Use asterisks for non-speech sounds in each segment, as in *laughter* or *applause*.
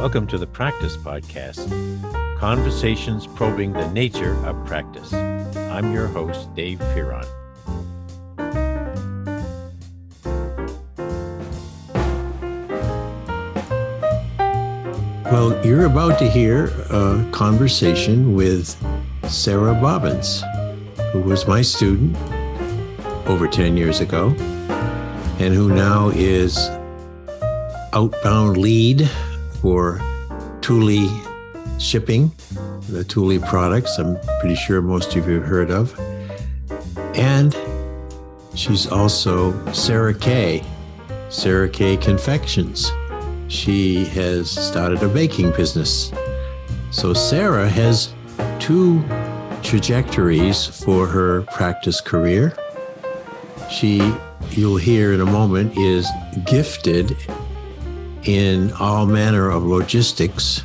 Welcome to the Practice Podcast, conversations probing the nature of practice. I'm your host, Dave Fearon. Well, you're about to hear a conversation with Sarah Bobbins, who was my student over 10 years ago and who now is outbound lead for Thule shipping, the Thule products. I'm pretty sure most of you have heard of. And she's also Sarah Kay, Sarah Kay Confections. She has started a baking business. So Sarah has two trajectories for her practice career. She, you'll hear in a moment, is gifted in all manner of logistics,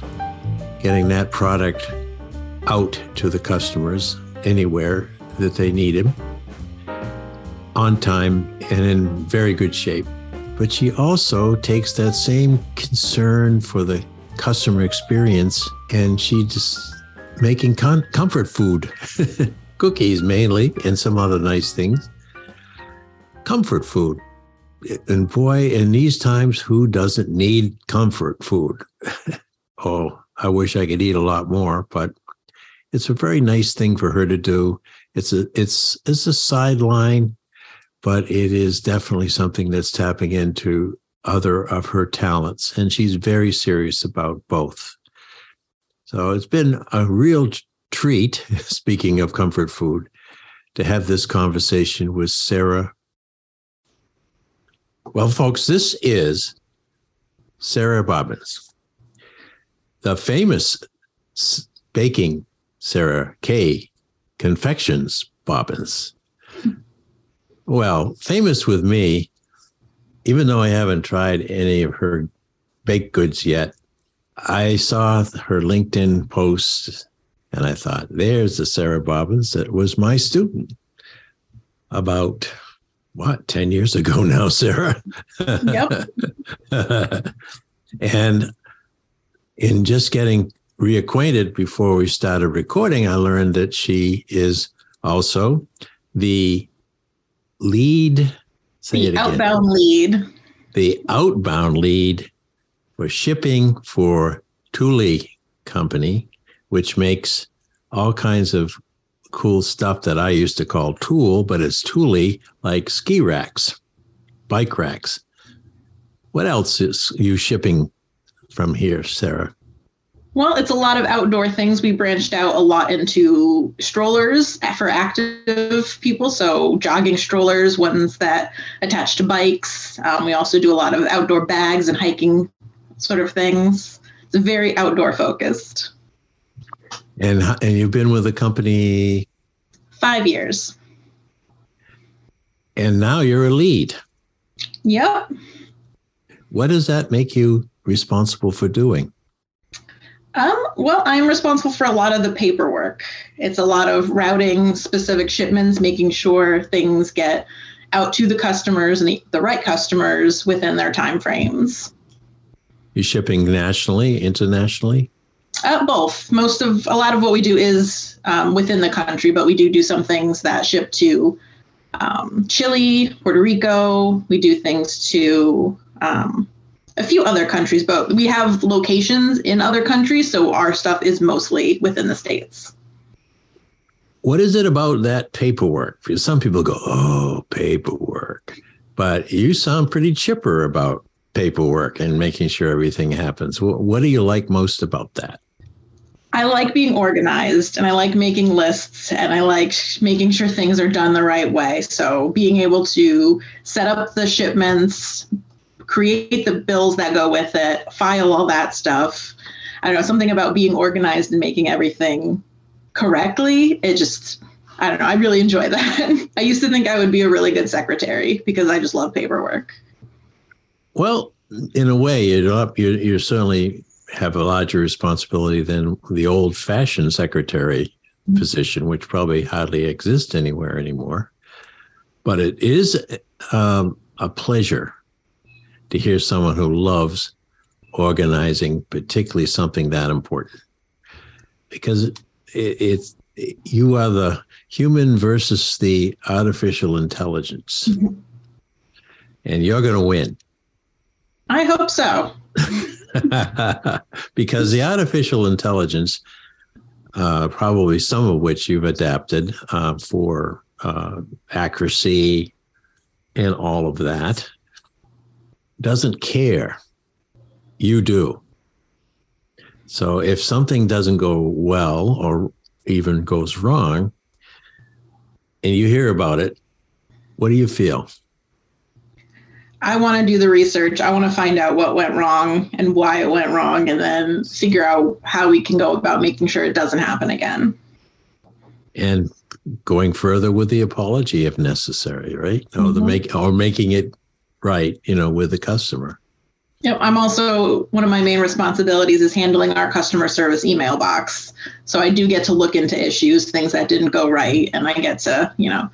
getting that product out to the customers anywhere that they need him on time and in very good shape. But she also takes that same concern for the customer experience and she just making con- comfort food, *laughs* cookies mainly, and some other nice things. Comfort food and boy, in these times, who doesn't need comfort food? *laughs* oh, I wish I could eat a lot more, but it's a very nice thing for her to do. It's a it's it's a sideline, but it is definitely something that's tapping into other of her talents, and she's very serious about both. So it's been a real treat. *laughs* Speaking of comfort food, to have this conversation with Sarah well, folks, this is Sarah Bobbins, the famous baking Sarah K. Confections Bobbins. Well, famous with me, even though I haven't tried any of her baked goods yet, I saw her LinkedIn post and I thought, there's the Sarah Bobbins that was my student about what 10 years ago *laughs* now sarah? Yep. *laughs* And in just getting reacquainted before we started recording i learned that she is also the lead say the outbound lead. the outbound lead for shipping for Thule company which makes all kinds of cool stuff that I used to call tool, but it's tooly like ski racks, bike racks. What else is you shipping from here, Sarah? Well, it's a lot of outdoor things. We branched out a lot into strollers for active people. So, jogging strollers, ones that attach to bikes. Um, we also do a lot of outdoor bags and hiking sort of things. It's very outdoor focused. And and you've been with the company five years. And now you're a lead. Yep. What does that make you responsible for doing? Um, well, I'm responsible for a lot of the paperwork. It's a lot of routing specific shipments, making sure things get out to the customers and the, the right customers within their time frames. You shipping nationally, internationally? Uh, both. Most of a lot of what we do is um, within the country, but we do do some things that ship to um, Chile, Puerto Rico. We do things to um, a few other countries, but we have locations in other countries, so our stuff is mostly within the states. What is it about that paperwork? Some people go, "Oh, paperwork," but you sound pretty chipper about paperwork and making sure everything happens. What do you like most about that? I like being organized and I like making lists and I like making sure things are done the right way. So being able to set up the shipments, create the bills that go with it, file all that stuff. I don't know, something about being organized and making everything correctly. It just, I don't know, I really enjoy that. *laughs* I used to think I would be a really good secretary because I just love paperwork. Well, in a way, you're, you're, certainly have a larger responsibility than the old fashioned secretary mm-hmm. position, which probably hardly exists anywhere anymore. But it is um, a pleasure to hear someone who loves organizing, particularly something that important, because it, it's it, you are the human versus the artificial intelligence, mm-hmm. and you're going to win. I hope so. *laughs* *laughs* because the artificial intelligence, uh, probably some of which you've adapted uh, for uh, accuracy and all of that, doesn't care. You do. So if something doesn't go well or even goes wrong, and you hear about it, what do you feel? I want to do the research. I want to find out what went wrong and why it went wrong, and then figure out how we can go about making sure it doesn't happen again. And going further with the apology if necessary, right? Mm-hmm. Or the make or making it right, you know, with the customer. Yep, I'm also one of my main responsibilities is handling our customer service email box. So I do get to look into issues, things that didn't go right, and I get to, you know,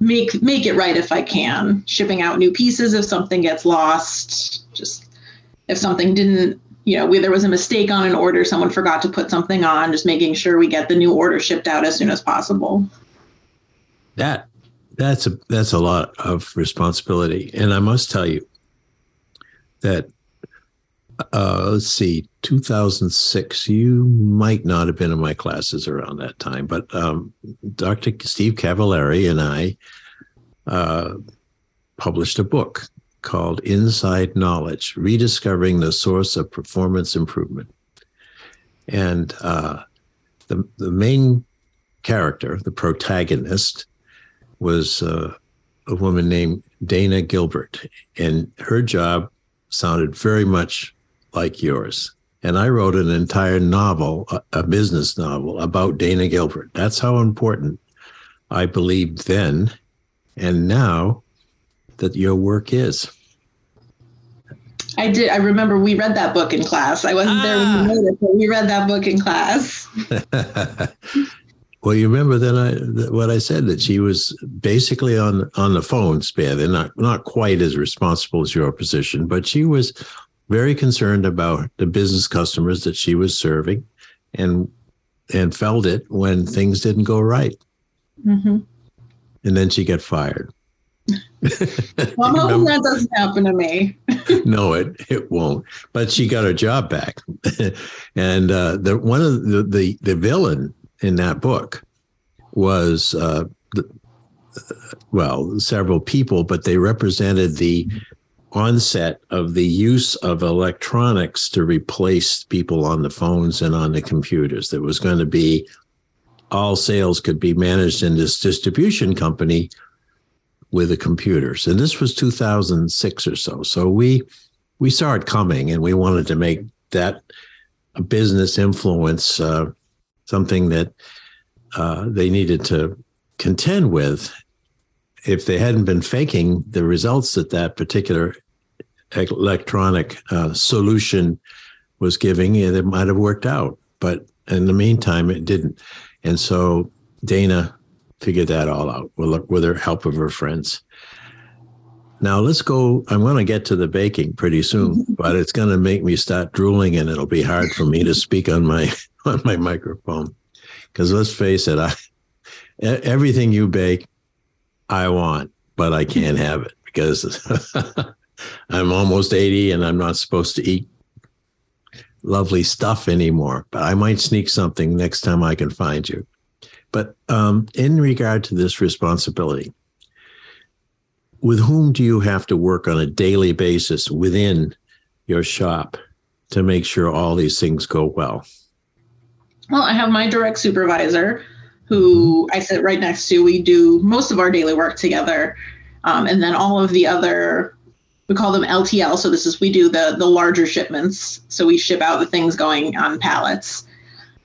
make make it right if I can. Shipping out new pieces if something gets lost. Just if something didn't, you know, there was a mistake on an order, someone forgot to put something on. Just making sure we get the new order shipped out as soon as possible. That that's a that's a lot of responsibility, and I must tell you that uh, let's see, 2006. You might not have been in my classes around that time, but um, Dr. Steve Cavaleri and I uh, published a book called Inside Knowledge Rediscovering the Source of Performance Improvement. And uh, the, the main character, the protagonist, was uh, a woman named Dana Gilbert. And her job sounded very much like yours. And I wrote an entire novel, a, a business novel about Dana Gilbert. That's how important I believed then and now that your work is. I did. I remember we read that book in class. I wasn't ah. there when you ah. wrote it, but we read that book in class. *laughs* well, you remember then I what I said that she was basically on on the phone spare. They're not not quite as responsible as your position, but she was very concerned about the business customers that she was serving and and felt it when things didn't go right. Mm-hmm. And then she got fired. *laughs* well, I'm hoping that doesn't happen to me. *laughs* no, it it won't. But she got her job back, *laughs* and uh, the one of the, the the villain in that book was uh, the, well several people, but they represented the onset of the use of electronics to replace people on the phones and on the computers. There was going to be all sales could be managed in this distribution company with the computers. And this was 2006 or so. So we we saw it coming and we wanted to make that a business influence uh, something that uh, they needed to contend with if they hadn't been faking the results that that particular electronic uh, solution was giving, it might have worked out. But in the meantime, it didn't. And so Dana figured that all out with, with her help of her friends. Now let's go. I'm going to get to the baking pretty soon, *laughs* but it's going to make me start drooling, and it'll be hard for me to speak on my *laughs* on my microphone. Because let's face it, I everything you bake, I want, but I can't have it because *laughs* I'm almost 80 and I'm not supposed to eat lovely stuff anymore, but I might sneak something next time I can find you. But um, in regard to this responsibility, with whom do you have to work on a daily basis within your shop to make sure all these things go well? Well, I have my direct supervisor who mm-hmm. I sit right next to. We do most of our daily work together. Um, and then all of the other we call them LTL. So this is we do the the larger shipments. So we ship out the things going on pallets.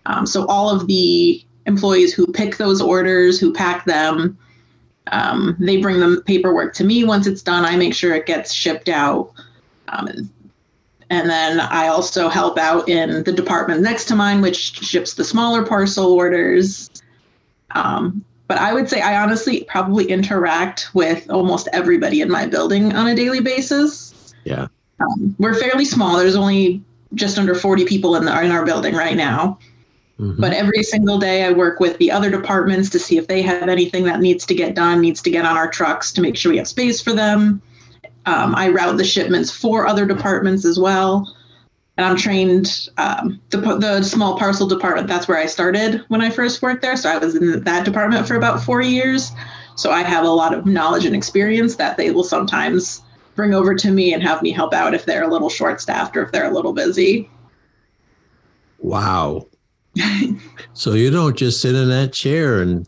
Um, so all of the employees who pick those orders, who pack them, um, they bring the paperwork to me. Once it's done, I make sure it gets shipped out. Um, and then I also help out in the department next to mine, which ships the smaller parcel orders. Um, but I would say I honestly probably interact with almost everybody in my building on a daily basis. Yeah. Um, we're fairly small. There's only just under 40 people in, the, in our building right now. Mhm. But every single day, I work with the other departments to see if they have anything that needs to get done, needs to get on our trucks to make sure we have space for them. Um, I route the shipments for other departments as well. And I'm trained um, the, the small parcel department. That's where I started when I first worked there. So I was in that department for about four years. So I have a lot of knowledge and experience that they will sometimes bring over to me and have me help out if they're a little short staffed or if they're a little busy. Wow. *laughs* so you don't just sit in that chair and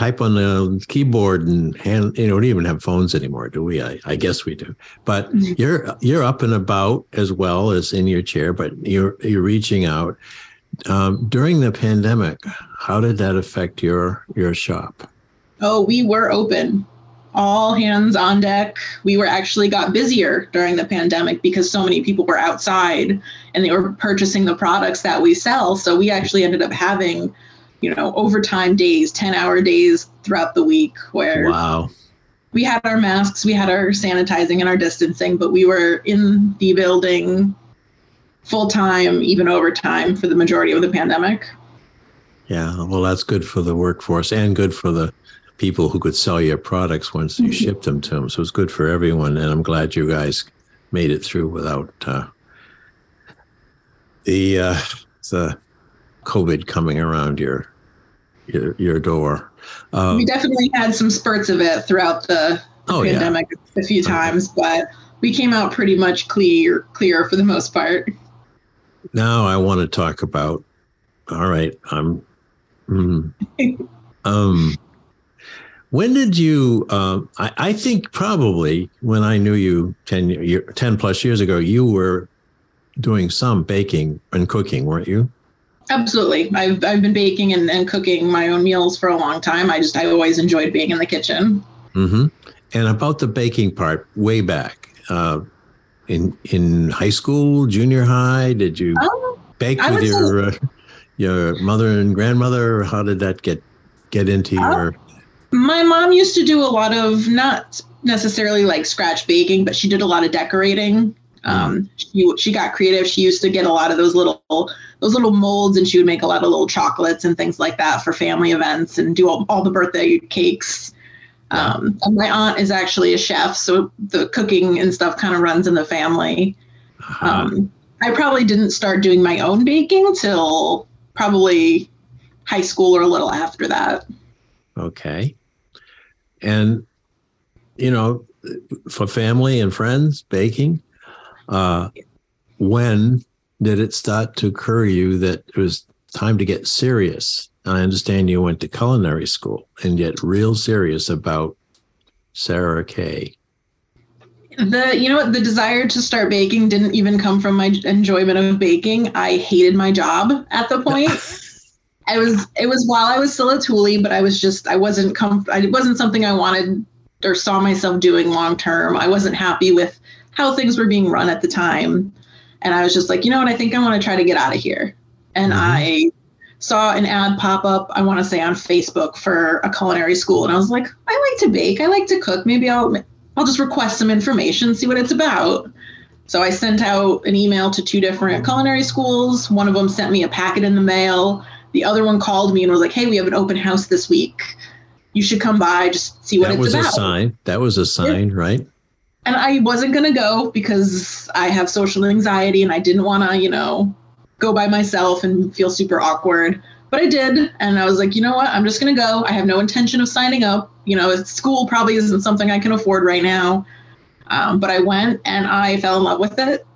type on the keyboard and hand you know we don't even have phones anymore do we i, I guess we do but you're you're up and about as well as in your chair but you're you're reaching out um, during the pandemic how did that affect your your shop Oh, we were open. All hands on deck. We were actually got busier during the pandemic because so many people were outside and they were purchasing the products that we sell. So we actually ended up having, you know, overtime days, 10 hour days throughout the week where wow we had our masks, we had our sanitizing and our distancing, but we were in the building full time, even overtime for the majority of the pandemic. yeah well that's good for the workforce and good for the people who could sell your products once you Mhm. shipped them to them so it's good for everyone and i'm glad you guys made it through without uh, the uh, the covid coming around your your, your door um, we definitely had some spurts of it throughout the oh yeah pandemic a few times, but we came out pretty much clear clear for the most part. now I want to talk about. All right, I'm. mm. *laughs* um, when did you? Um, I, I think probably when I knew you 10, year, 10 plus years ago, you were doing some baking and cooking, weren't you? Absolutely. I've I've been baking and, and cooking my own meals for a long time. I just I always enjoyed being in the kitchen. Mm-hmm. And about the baking part, way back uh, in in high school, junior high, did you Um, bake with say- your uh, your mother and grandmother? How did that get get into Oh. your? my mom used to do a lot of not necessarily like scratch baking, but she did a lot of decorating. Um, she she got creative. She used to get a lot of those little those little molds, and she would make a lot of little chocolates and things like that for family events, and do all, all the birthday cakes. Um, my aunt is actually a chef, so the cooking and stuff kind of runs in the family. Uh, Um, I probably didn't start doing my own baking till probably high school or a little after that. okay, and you know, for family and friends, baking. Uh, when did it start to occur to you that it was time to get serious? I understand you went to culinary school and get real serious about Sarah Kay. The you know what the desire to start baking didn't even come from my enjoyment of baking. I hated my job at the point. *laughs* I was it was while I was still at Thule, but I was just I wasn't com- I, it wasn't something I wanted or saw myself doing long term. I wasn't happy with how things were being run at the time, and I was just like, you know what, I think I want to try to get out of here. And Mhm. I saw an ad pop up. I want to say on Facebook for a culinary school, and I was like, I like to bake. I like to cook. Maybe I'll I'll just request some information, see what it's about. So I sent out an email to two different culinary schools. One of them sent me a packet in the mail. The other one called me and was like, "Hey, we have an open house this week. You should come by, just see what that it's was a sign. That was a sign, right? And I wasn't gonna go because I have social anxiety and I didn't want to, you know, go by myself and feel super awkward. But I did, and I was like, you know what? I'm just gonna go. I have no intention of signing up. You know, school probably isn't something I can afford right now. Um, but I went and I fell in love with it.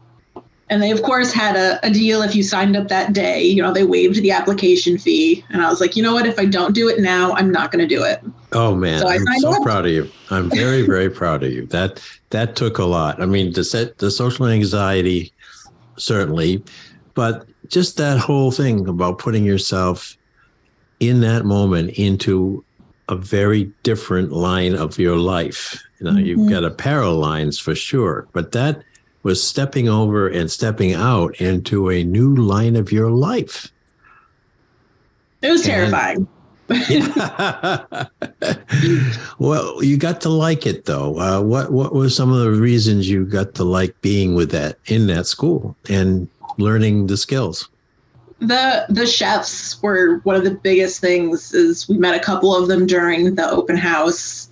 And they, of course, had a, a deal if you signed up that day. You know, they waived the application fee. And I was like, you know what? If I don't do it now, I'm not going to do it. Oh man, So I I'm so up. proud of you. I'm very, very proud of you. That that took a lot. I mean, the set the social anxiety, certainly, but just that whole thing about putting yourself in that moment into a very different line of your life. You know, you've Mhm. got a parallel lines for sure, but that was stepping over and stepping out into a new line of your life. It was And- terrifying. *laughs* well, you got to like it though. Uh, what what were some of the reasons you got to like being with that in that school? And learning the skills? The the chefs were one of the biggest things. Is we met a couple of them during the open house,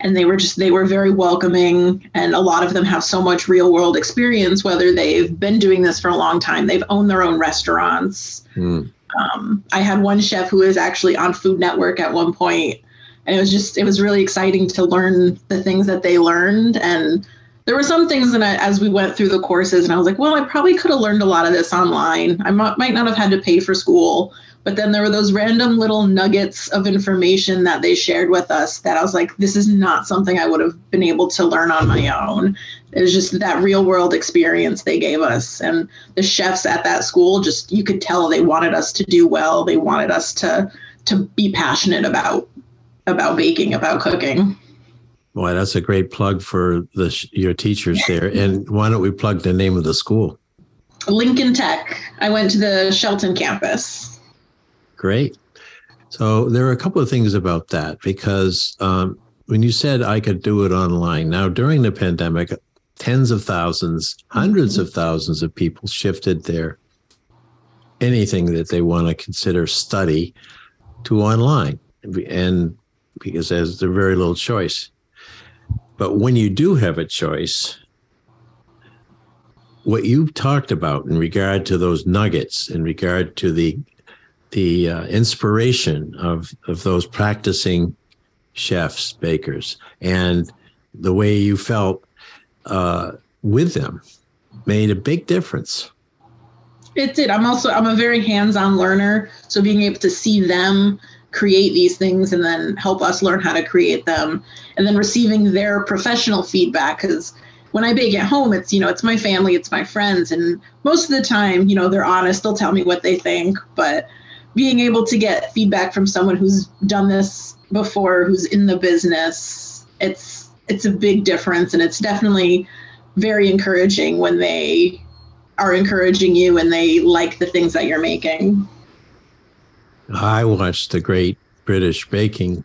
and they were just they were very welcoming. And a lot of them have so much real world experience. Whether they've been doing this for a long time, they've owned their own restaurants. Mm. Um, I had one chef who was actually on Food Network at one point, and it was just it was really exciting to learn the things that they learned. And there were some things that I, as we went through the courses and i was like well i probably could have learned a lot of this online. I might, might not have had to pay for school but then there were those random little nuggets of information that they shared with us that i was like this is not something i would have been able to learn on my own it was just that real world experience they gave us and the chefs at that school just you could tell they wanted us to do well they wanted us to to be passionate about about baking about cooking Boy, that's a great plug for the your teachers there. *laughs* And why don't we plug the name of the school? Lincoln Tech. I went to the Shelton campus. Great. So there are a couple of things about that because um, when you said I could do it online, now during the pandemic, tens of thousands, hundreds of thousands of people shifted their anything that they want to consider study to online, and because there's very little choice. But when you do have a choice, what you've talked about in regard to those nuggets, in regard to the the uh, inspiration of of those practicing chefs, bakers, and the way you felt uh, with them, made a big difference. It did. I'm also I'm a very hands-on learner, so being able to see them create these things and then help us learn how to create them and then receiving their professional feedback because when i bake at home it's you know it's my family it's my friends and most of the time you know they're honest they'll tell me what they think but being able to get feedback from someone who's done this before who's in the business it's it's a big difference and it's definitely very encouraging when they are encouraging you and they like the things that you're making I watched the Great British Baking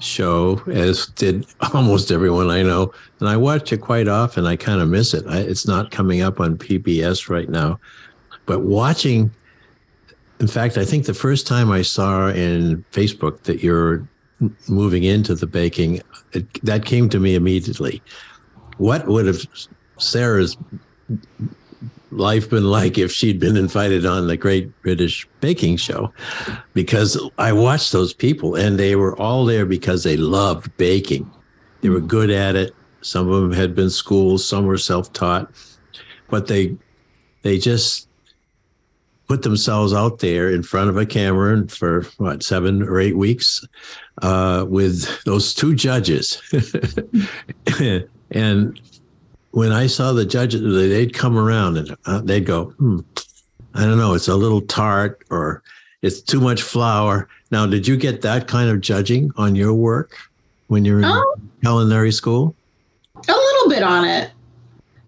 Show, as did almost everyone I know, and I watch it quite often. I kind of miss it. I, it's not coming up on PBS right now, but watching. In fact, I think the first time I saw in Facebook that you're moving into the baking, it, that came to me immediately. What would have Sarah's life been like if she'd been invited on the Great British Baking Show? Because I watched those people and they were all there because they loved baking. They were good at it. Some of them had been schools, some were self-taught, but they they just put themselves out there in front of a camera for what seven or eight weeks uh, with those two judges, *laughs* and when I saw the judges, they'd come around and uh, they'd go, hmm, I don't know, it's a little tart or it's too much flour. Now, did you get that kind of judging on your work when you're in oh, culinary school? A little bit on it.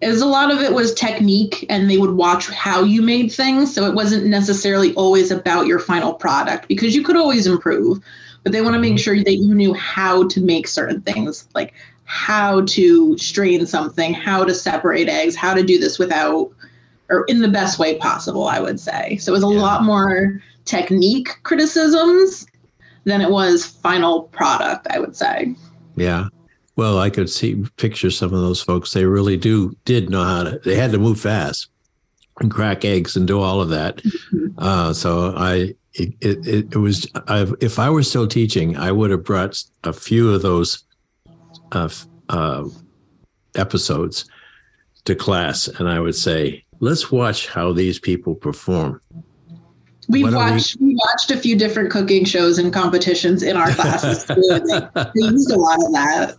As a lot of it was technique, and they would watch how you made things. So it wasn't necessarily always about your final product because you could always improve. But they want to make mm-hmm. sure that you knew how to make certain things, like how to strain something, how to separate eggs, how to do this without or in the best way possible, I would say. So it was a yeah. lot more technique criticisms than it was final product, I would say. Yeah. Well, I could see picture some of those folks. They really do did know how to. They had to move fast and crack eggs and do all of that. Mm-hmm. Uh, so I, it, it, it was. I've, if I were still teaching, I would have brought a few of those of uh, episodes to class, and I would say, let's watch how these people perform. We've watched we... we watched a few different cooking shows and competitions in our classes. *laughs* they used a lot of that.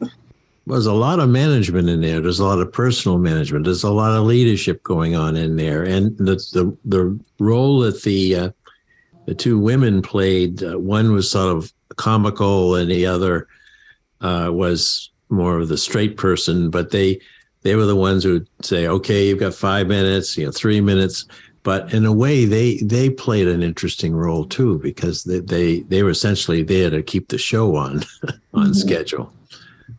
There's a lot of management in there. There's a lot of personal management. There's a lot of leadership going on in there, and the the, the role that the uh, the two women played. Uh, one was sort of comical, and the other uh, was more of the straight person, but they they were the ones who would say, "Okay, you've got five minutes, you know, three minutes." But in a way, they they played an interesting role too because they they, they were essentially there to keep the show on *laughs* on mm-hmm. schedule,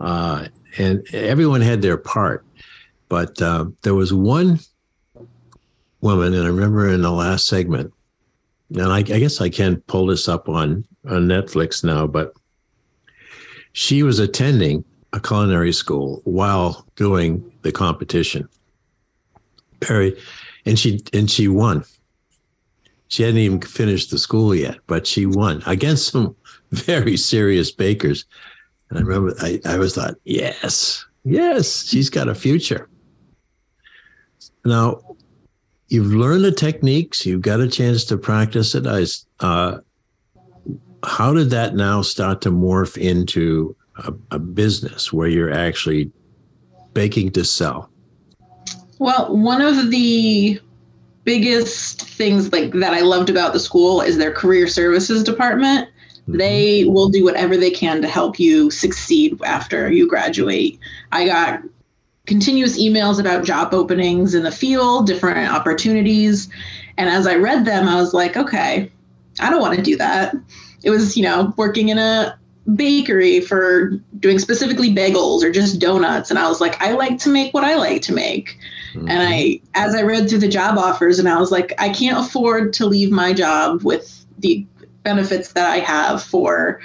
uh, and everyone had their part. But uh, there was one woman, and I remember in the last segment, and I, I guess I can pull this up on on Netflix now, but she was attending a culinary school while doing the competition. Very, and she and she won. She hadn't even finished the school yet, but she won against some *laughs* very serious bakers. And I remember I, I was thought, yes, yes, she's got a future. Now, you've learned the techniques, you've got a chance to practice it. I, uh, how did that now start to morph into a, a business where you're actually baking to sell? Well, one of the biggest things like that I loved about the school is their career services department. Mm-hmm. They will do whatever they can to help you succeed after you graduate. I got continuous emails about job openings in the field, different opportunities. And as I read them, I was like, okay, I don't want to do that. It was, you know, working in a bakery for doing specifically bagels or just donuts. And I was like, I like to make what I like to make. Mm-hmm. And I, as I read through the job offers, and I was like, I can't afford to leave my job with the benefits that I have for,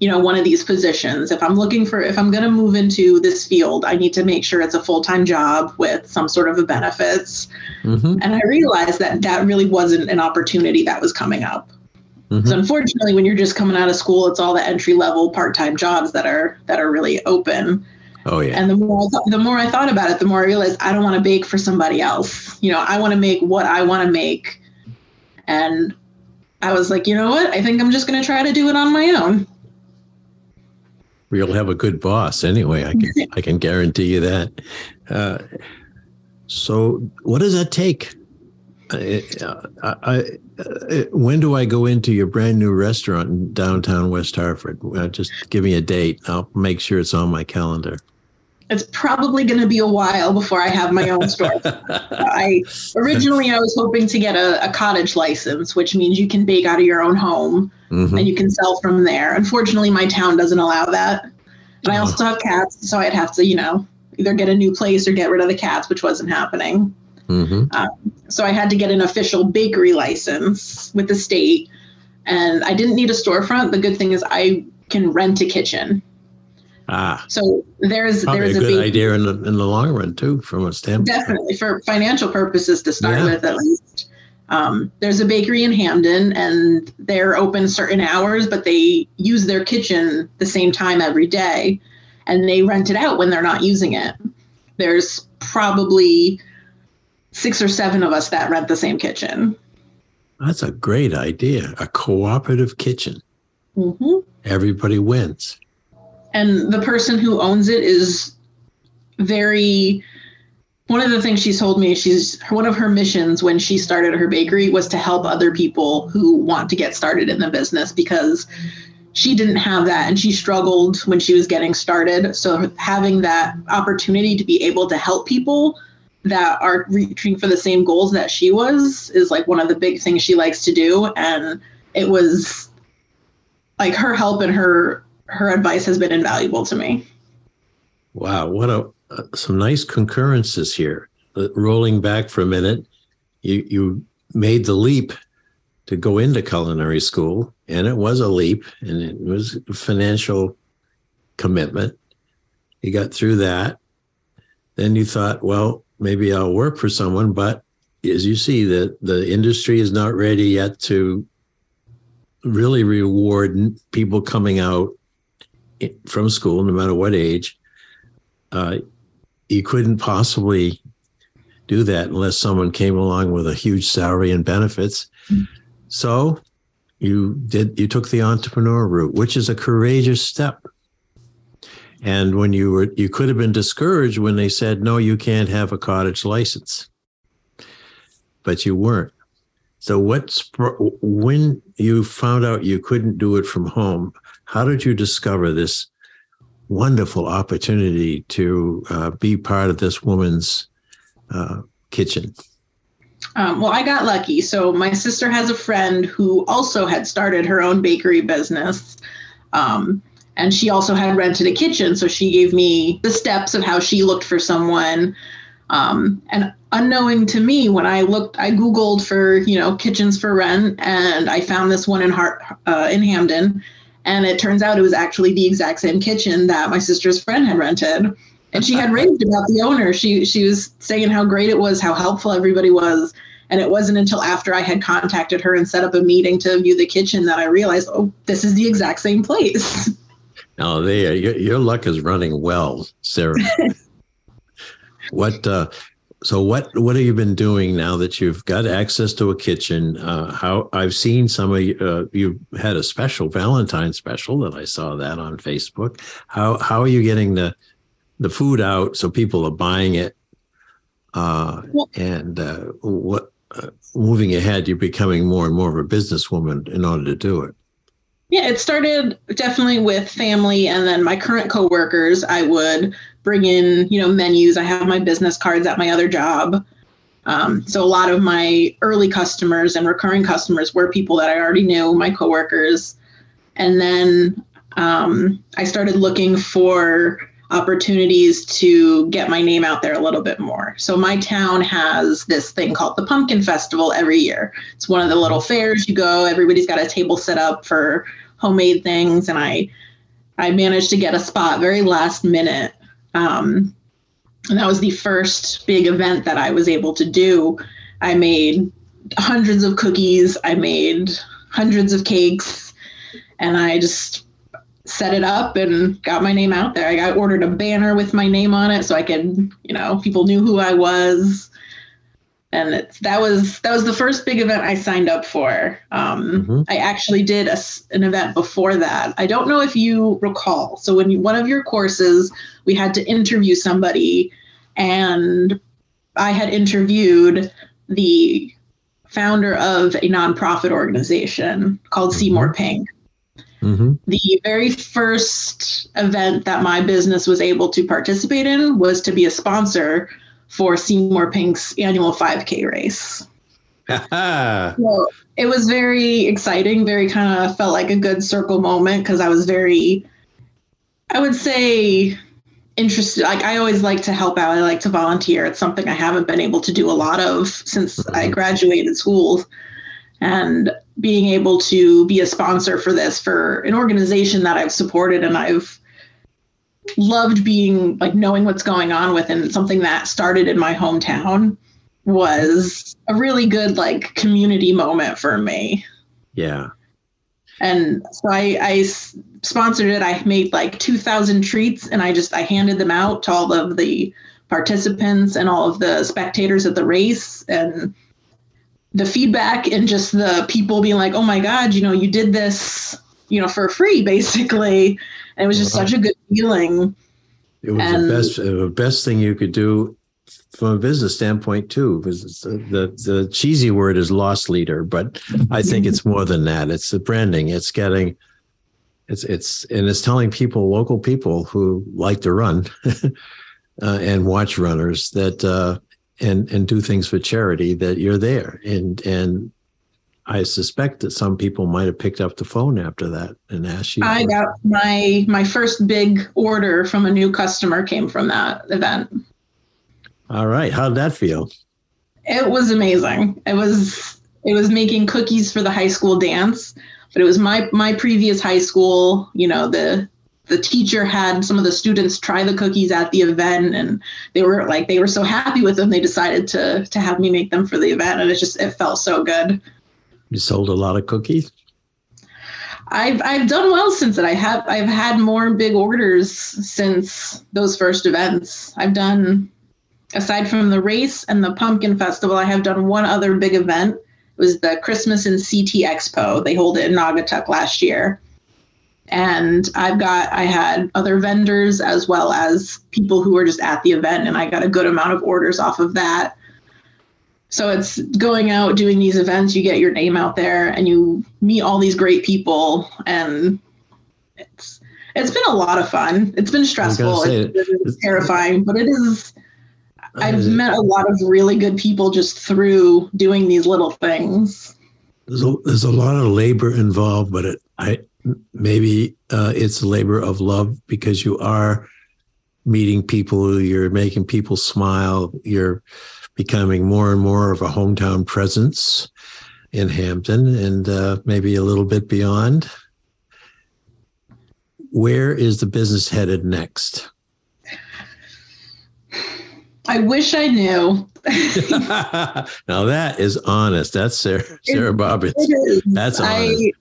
you know, one of these positions. If I'm looking for, if I'm going to move into this field, I need to make sure it's a full time job with some sort of a benefits. Mm-hmm. And I realized that that really wasn't an opportunity that was coming up. Mm-hmm. So unfortunately, when you're just coming out of school, it's all the entry level part time jobs that are that are really open. Oh yeah. And the more I the more I thought about it, the more I realized I don't want to bake for somebody else. You know, I want to make what I want to make. And I was like, you know what? I think I'm just going to try to do it on my own. You'll have a good boss anyway. I can *laughs* I can guarantee you that. Uh, so, what does that take? I, I, uh, when do I go into your brand new restaurant in downtown West Hartford? Uh, just give me a date. I'll make sure it's on my calendar. It's probably going to be a while before I have my own store. *laughs* I originally I was hoping to get a, a, cottage license, which means you can bake out of your own home mm-hmm. and you can sell from there. Unfortunately, my town doesn't allow that, and I uh-huh. also have cats, so I'd have to, you know, either get a new place or get rid of the cats, which wasn't happening. Mm-hmm. Um, so I had to get an official bakery license with the state, and I didn't need a storefront. The good thing is I can rent a kitchen. Ah, so there's there's a good a idea in the in the long run too, from a standpoint. Definitely for financial purposes to start yeah. with, at least. Um, there's a bakery in Hamden, and they're open certain hours, but they use their kitchen the same time every day, and they rent it out when they're not using it. There's probably six or seven of us that rent the same kitchen. That's a great idea. A cooperative kitchen. Mm-hmm. Everybody wins. And the person who owns it is very. One of the things she's told me, she's one of her missions when she started her bakery was to help other people who want to get started in the business because she didn't have that and she struggled when she was getting started. So having that opportunity to be able to help people that are reaching for the same goals that she was is like one of the big things she likes to do and it was like her help and her her advice has been invaluable to me. Wow what a uh, some nice concurrences here. Uh, rolling back for a minute you you made the leap to go into culinary school and it was a leap and it was a financial commitment. You got through that. Then you thought well maybe I'll work for someone, but as you see, the the industry is not ready yet to really reward people coming out from school, no matter what age. Uh, you couldn't possibly do that unless someone came along with a huge salary and benefits. Mm-hmm. So you did you took the entrepreneur route, which is a courageous step. And when you were, you could have been discouraged when they said, no, you can't have a cottage license, but you weren't. So what's when you found out you couldn't do it from home? How did you discover this wonderful opportunity to uh, be part of this woman's uh, kitchen? Um, well, I got lucky. So my sister has a friend who also had started her own bakery business. Um, and she also had rented a kitchen so she gave me the steps of how she looked for someone um, and unknowing to me, when I looked, I Googled for, you know, kitchens for rent and I found this one in Hart, uh, in Hamden. And it turns out it was actually the exact same kitchen that my sister's friend had rented. And she had *laughs* raved about the owner. She she was saying how great it was, how helpful everybody was. And it wasn't until after I had contacted her and set up a meeting to view the kitchen that I realized, oh, this is the exact same place. *laughs* Oh, there, your, your luck is running well, Sarah. *laughs* what? Uh, so what? What have you been doing now that you've got access to a kitchen? Uh, how I've seen some of you. Uh, you had a special Valentine special that I saw that on Facebook. How how are you getting the the food out so people are buying it? Uh, and uh, what uh, moving ahead, you're becoming more and more of a businesswoman in order to do it. Yeah, it started definitely with family and then my current coworkers. I would bring in, you know, menus. I have my business cards at my other job. Um, so a lot of my early customers and recurring customers were people that I already knew, my coworkers. And then um, I started looking for opportunities to get my name out there a little bit more. So my town has this thing called the Pumpkin Festival every year. It's one of the little fairs you go, everybody's got a table set up for homemade things and I I managed to get a spot very last minute. Um, and that was the first big event that I was able to do. I made hundreds of cookies, I made hundreds of cakes, and I just set it up and got my name out there. I got ordered a banner with my name on it so I could, you know, people knew who I was. And it's, that was that was the first big event I signed up for. Um, mm-hmm. I actually did a, an event before that. I don't know if you recall. So when you, one of your courses, we had to interview somebody, and I had interviewed the founder of a nonprofit organization called Seymour mm-hmm. Pink. Mm-hmm. The very first event that my business was able to participate in was to be a sponsor for Seymour Pink's annual 5K race. *laughs* so it was very exciting, very kind of felt like a good circle moment because I was very, I would say, interested. Like I always like to help out. I like to volunteer. It's something I haven't been able to do a lot of since mm-hmm. I graduated school. And being able to be a sponsor for this for an organization that I've supported and I've loved being like knowing what's going on with and something that started in my hometown was a really good like community moment for me. Yeah. And so I, I sponsored it. I made like 2,000 treats and I just I handed them out to all of the participants and all of the spectators at the race and the feedback and just the people being like, "Oh my God, you know, you did this, you know, for free, *laughs* basically." And it was just such a good feeling. It was and, the best, the best thing you could do from a business standpoint too. Because the, the the cheesy word is loss leader, but I think it's more than that. It's the branding. It's getting. It's it's and it's telling people, local people who like to run, *laughs* uh, and watch runners that uh, and and do things for charity that you're there and and I suspect that some people might have picked up the phone after that and asked you. I got my my first big order from a new customer came from that event. All right, how did that feel? It was amazing. It was it was making cookies for the high school dance, but it was my my previous high school. You know the the teacher had some of the students try the cookies at the event and they were like they were so happy with them they decided to to have me make them for the event and it just it felt so good you sold a lot of cookies I've I've done well since it. I have I've had more big orders since those first events. I've done aside from the race and the pumpkin festival, I have done one other big event. It was the Christmas and CT Expo. They hold it in Naugatuck last year and i've got i had other vendors as well as people who were just at the event and i got a good amount of orders off of that so it's going out doing these events you get your name out there and you meet all these great people and it's it's been a lot of fun. It's been stressful. it's, it's terrifying but it is i've met a lot of really good people just through doing these little things. There's a, there's a lot of labor involved but it i maybe uh, it's a labor of love because you are meeting people you're making people smile you're becoming more and more of a hometown presence in Hampton and uh, maybe a little bit beyond. Where is the business headed next? I wish I knew. *laughs* now that is honest. That's Sarah, Sarah Bobbins. That's honest.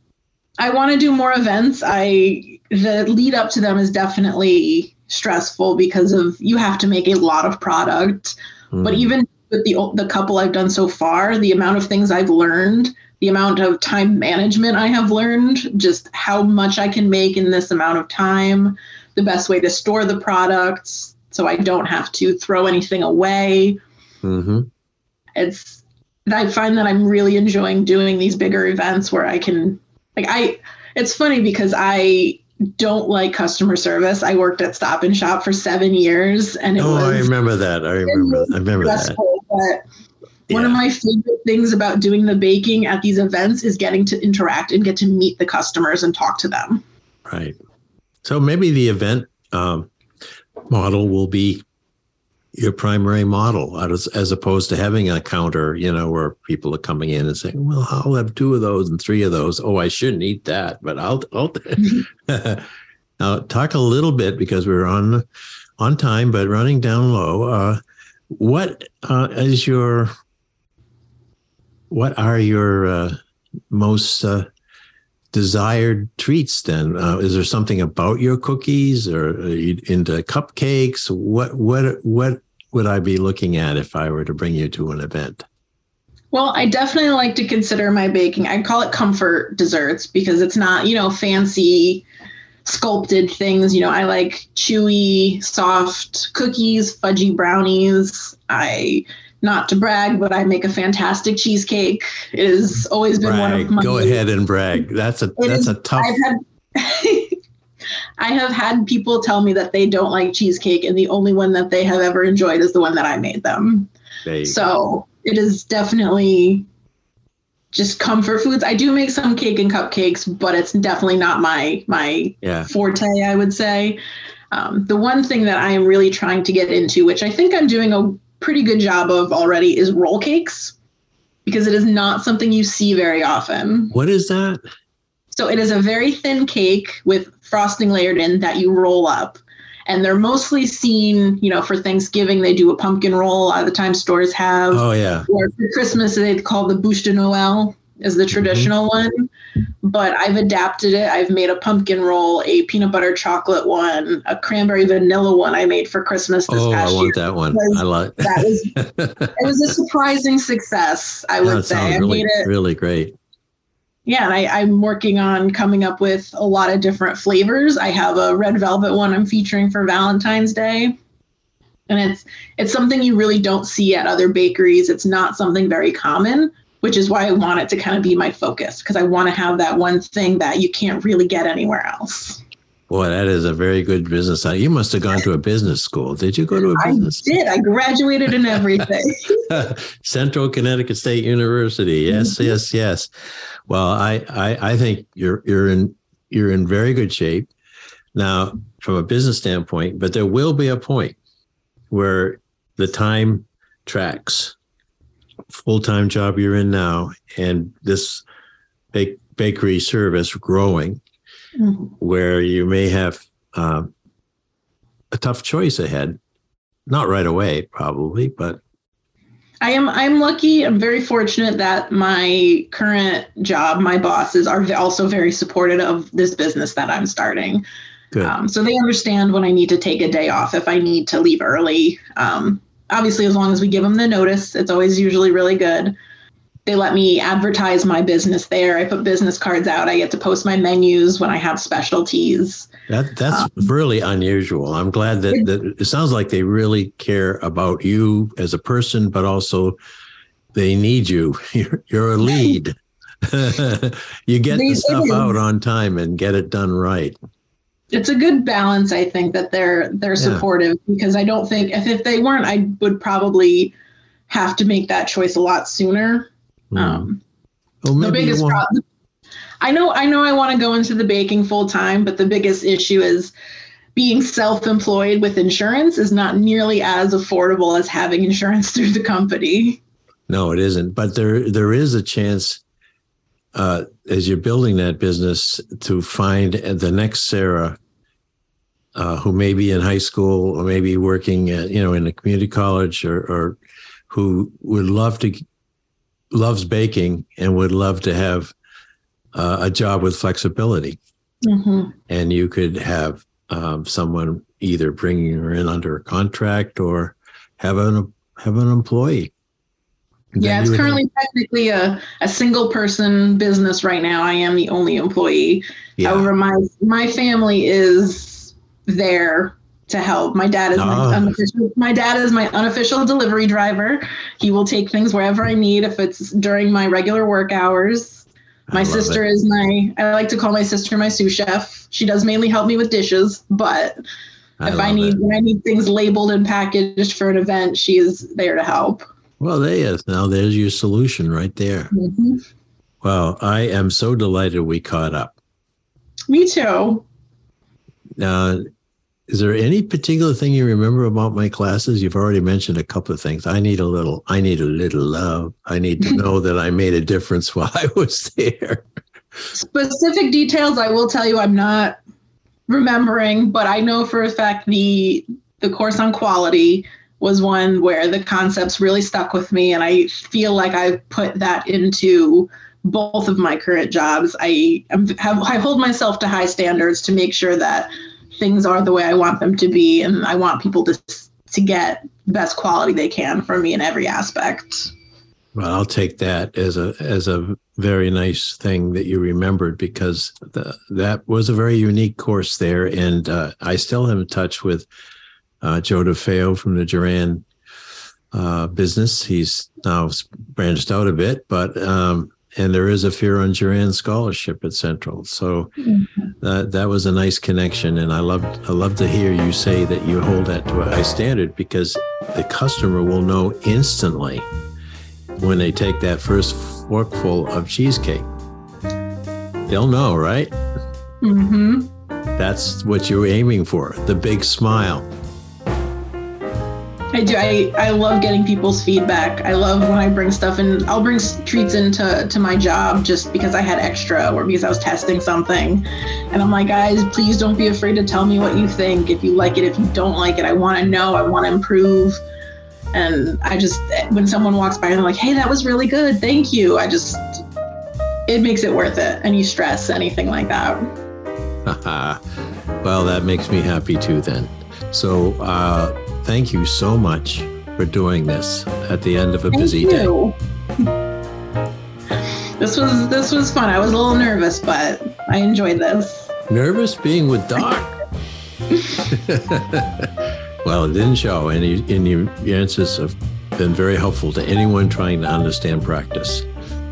I, I want to do more events. I the lead up to them is definitely stressful because of you have to make a lot of product. Mm. But even with the the couple I've done so far, the amount of things I've learned, the amount of time management I have learned, just how much I can make in this amount of time, the best way to store the products so I don't have to throw anything away. Mm-hmm. It's I find that I'm really enjoying doing these bigger events where I can like I it's funny because I don't like customer service. I worked at Stop and Shop for seven years, and it oh, was, I remember that. I remember. I remember that. But yeah. one of my favorite things about doing the baking at these events is getting to interact and get to meet the customers and talk to them. Right. So maybe the event um, model will be your primary model as, as opposed to having a counter, you know, where people are coming in and saying, well, I'll have two of those and three of those. Oh, I shouldn't eat that, but I'll, I'll *laughs* now talk a little bit because we're on, on time, but running down low. Uh, what uh, is your, what are your uh, most uh, desired treats then? Uh, is there something about your cookies or into cupcakes? What what what would i be looking at if i were to bring you to an event? Well i definitely like to consider my baking. I call it comfort desserts because it's not you know fancy sculpted things you know i like chewy soft cookies fudgy brownies i not to brag, but I make a fantastic cheesecake. It has always been brag. one of my. Go ahead and brag. That's a *laughs* that's is, a tough. I've had, *laughs* I have had people tell me that they don't like cheesecake, and the only one that they have ever enjoyed is the one that I made them. So it is definitely just comfort foods. I do make some cake and cupcakes, but it's definitely not my my yeah. forte. I would say. Um, the one thing that I am really trying to get into, which I think I'm doing a pretty good job of already is roll cakes because it is not something you see very often. What is that? So it is a very thin cake with frosting layered in that you roll up. And they're mostly seen, you know, for Thanksgiving, they do a pumpkin roll. A lot of the time stores have. Oh, yeah. Or for Christmas, they call the bûche de Noël is the mm-hmm. traditional mm-hmm. one, but I've adapted it. I've made a pumpkin roll, a peanut butter chocolate one, a cranberry vanilla one I made for Christmas this oh, past year. I want that one. I like that. Was, *laughs* it was a surprising success, I would say. I really, made it really great. Yeah, and I, I'm working on coming up with a lot of different flavors. I have a red velvet one I'm featuring for Valentine's Day and it's it's something you really don't see at other bakeries it's not something very common which is why I want it to kind of be my focus because I want to have that one thing that you can't really get anywhere else. Boy, that is a very good business. You must have gone to a business school. Did you go to a business? School? I did. I graduated in everything. *laughs* *laughs* Central Connecticut State University. Yes, mm-hmm. yes, yes. Well, I, I I think you're you're in you're in very good shape now from a business standpoint. But there will be a point where the time tracks full time job you're in now and this bake, bakery service growing, mm-hmm. where you may have um, a tough choice ahead. Not right away, probably, but I am I'm lucky. I'm very fortunate that my current job, my bosses are also very supportive of this business that I'm starting. Um, so they understand when I need to take a day off if I need to leave early. Um, obviously as long as we give them the notice it's always usually really good they let me advertise my business there. I put business cards out. I get to post my menus when i have specialties. That that's um, really unusual. I'm glad that, that it sounds like they really care about you as a person but also they need you. *laughs* You're, you're a lead. *laughs* You get the stuff out on time and get it done right. It's a good balance i think that they're they're yeah. supportive because i don't think if, if they weren't i would probably have to make that choice a lot sooner mm. um, well, the biggest problem i know i know i want to go into the baking full time but the biggest issue is being self-employed with insurance is not nearly as affordable as having insurance *laughs* through the company. No, it isn't. But there there is a chance uh, as you're building that business to find the next Sarah uh, who may be in high school or maybe working at, you know in a community college or, or who would love to loves baking and would love to have uh, a job with flexibility mm-hmm. and you could have um, someone either bringing her in under a contract or have an have an employee yeah, it's currently have... technically a, a single person business right now. I am the only employee. Yeah. However, my my family is there to help. My dad is my, ah. unofficial, my dad is my unofficial delivery driver. He will take things wherever I need if it's during my regular work hours. My sister it. is my I like to call my sister my sous chef. She does mainly help me with dishes, but I if I need it. when I need things labeled and packaged for an event, she is there to help. Well, there is. Now there's your solution right there. Mm-hmm. Well, I am so delighted we caught up. Me too. Now, is there any particular thing you remember about my classes? You've already mentioned a couple of things. I need a little, I need a little love. I need to *laughs* know that I made a difference *laughs* while I was there. Specific details, I will tell you, I'm not remembering, but I know for a fact the the course on quality was one where the concepts really stuck with me and i feel like I've put that into both of my current jobs i have i hold myself to high standards to make sure that things are the way i want them to be and i want people to to get the best quality they can from me in every aspect well i'll take that as a as a very nice thing that you remembered because the, that was a very unique course there and uh, i still am in touch with uh, Joe DeFeo from the Juran uh, business. He's now branched out a bit, but um, and there is a Fear on Juran scholarship at Central. So mm-hmm. that that was a nice connection, and I loved I love to hear you say that you hold that to a high standard because the customer will know instantly when they take that first forkful of cheesecake. They'll know, right? Mm-hmm. That's what you're aiming for, the big smile. I do. I, I love getting people's feedback. I love when I bring stuff and I'll bring treats into to my job just because I had extra or because I was testing something. And I'm like, guys, please don't be afraid to tell me what you think. If you like it, if you don't like it, I want to know. I want to improve. And I just, when someone walks by and I'm like, hey, that was really good. Thank you. I just, it makes it worth it. Any stress, anything like that. *laughs* well, that makes me happy too then. So, uh, thank you so much for doing this at the end of a thank busy you. day. This was this was fun. I was a little nervous, but I enjoyed this. Nervous being with Doc. *laughs* well, it didn't show, and, you, and your answers have been very helpful to anyone trying to understand practice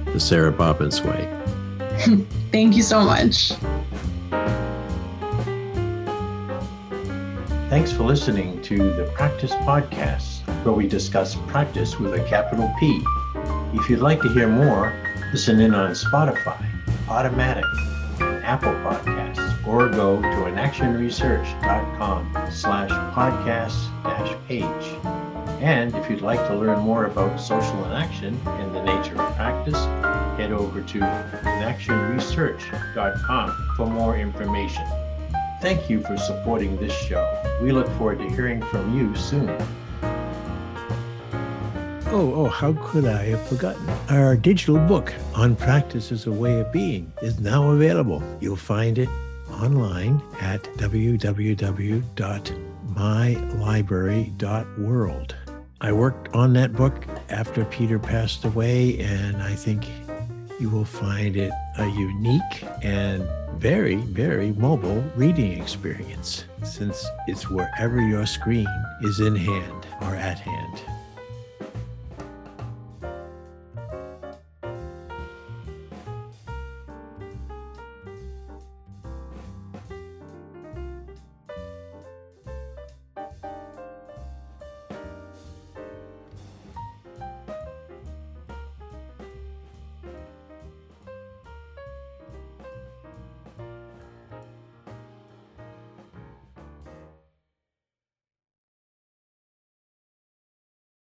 the Sarah Bobbins way. *laughs* Thank you so much. Thanks for listening to the Practice Podcast, where we discuss practice with a capital P. If you'd like to hear more, listen in on Spotify, Podomatic, and Apple Podcasts, or go to inactionresearch.com slash podcast dash page. And if you'd like to learn more about social inaction and the nature of practice, head over to inactionresearch.com for more information. Thank you for supporting this show. We look forward to hearing from you soon. Oh, oh, how could I have forgotten? Our digital book on practice as a way of being is now available. You'll find it online at www.mylibrary.world. I worked on that book after Peter passed away, and I think you will find it a unique and very, very mobile reading experience since it's wherever your screen is in hand or at hand.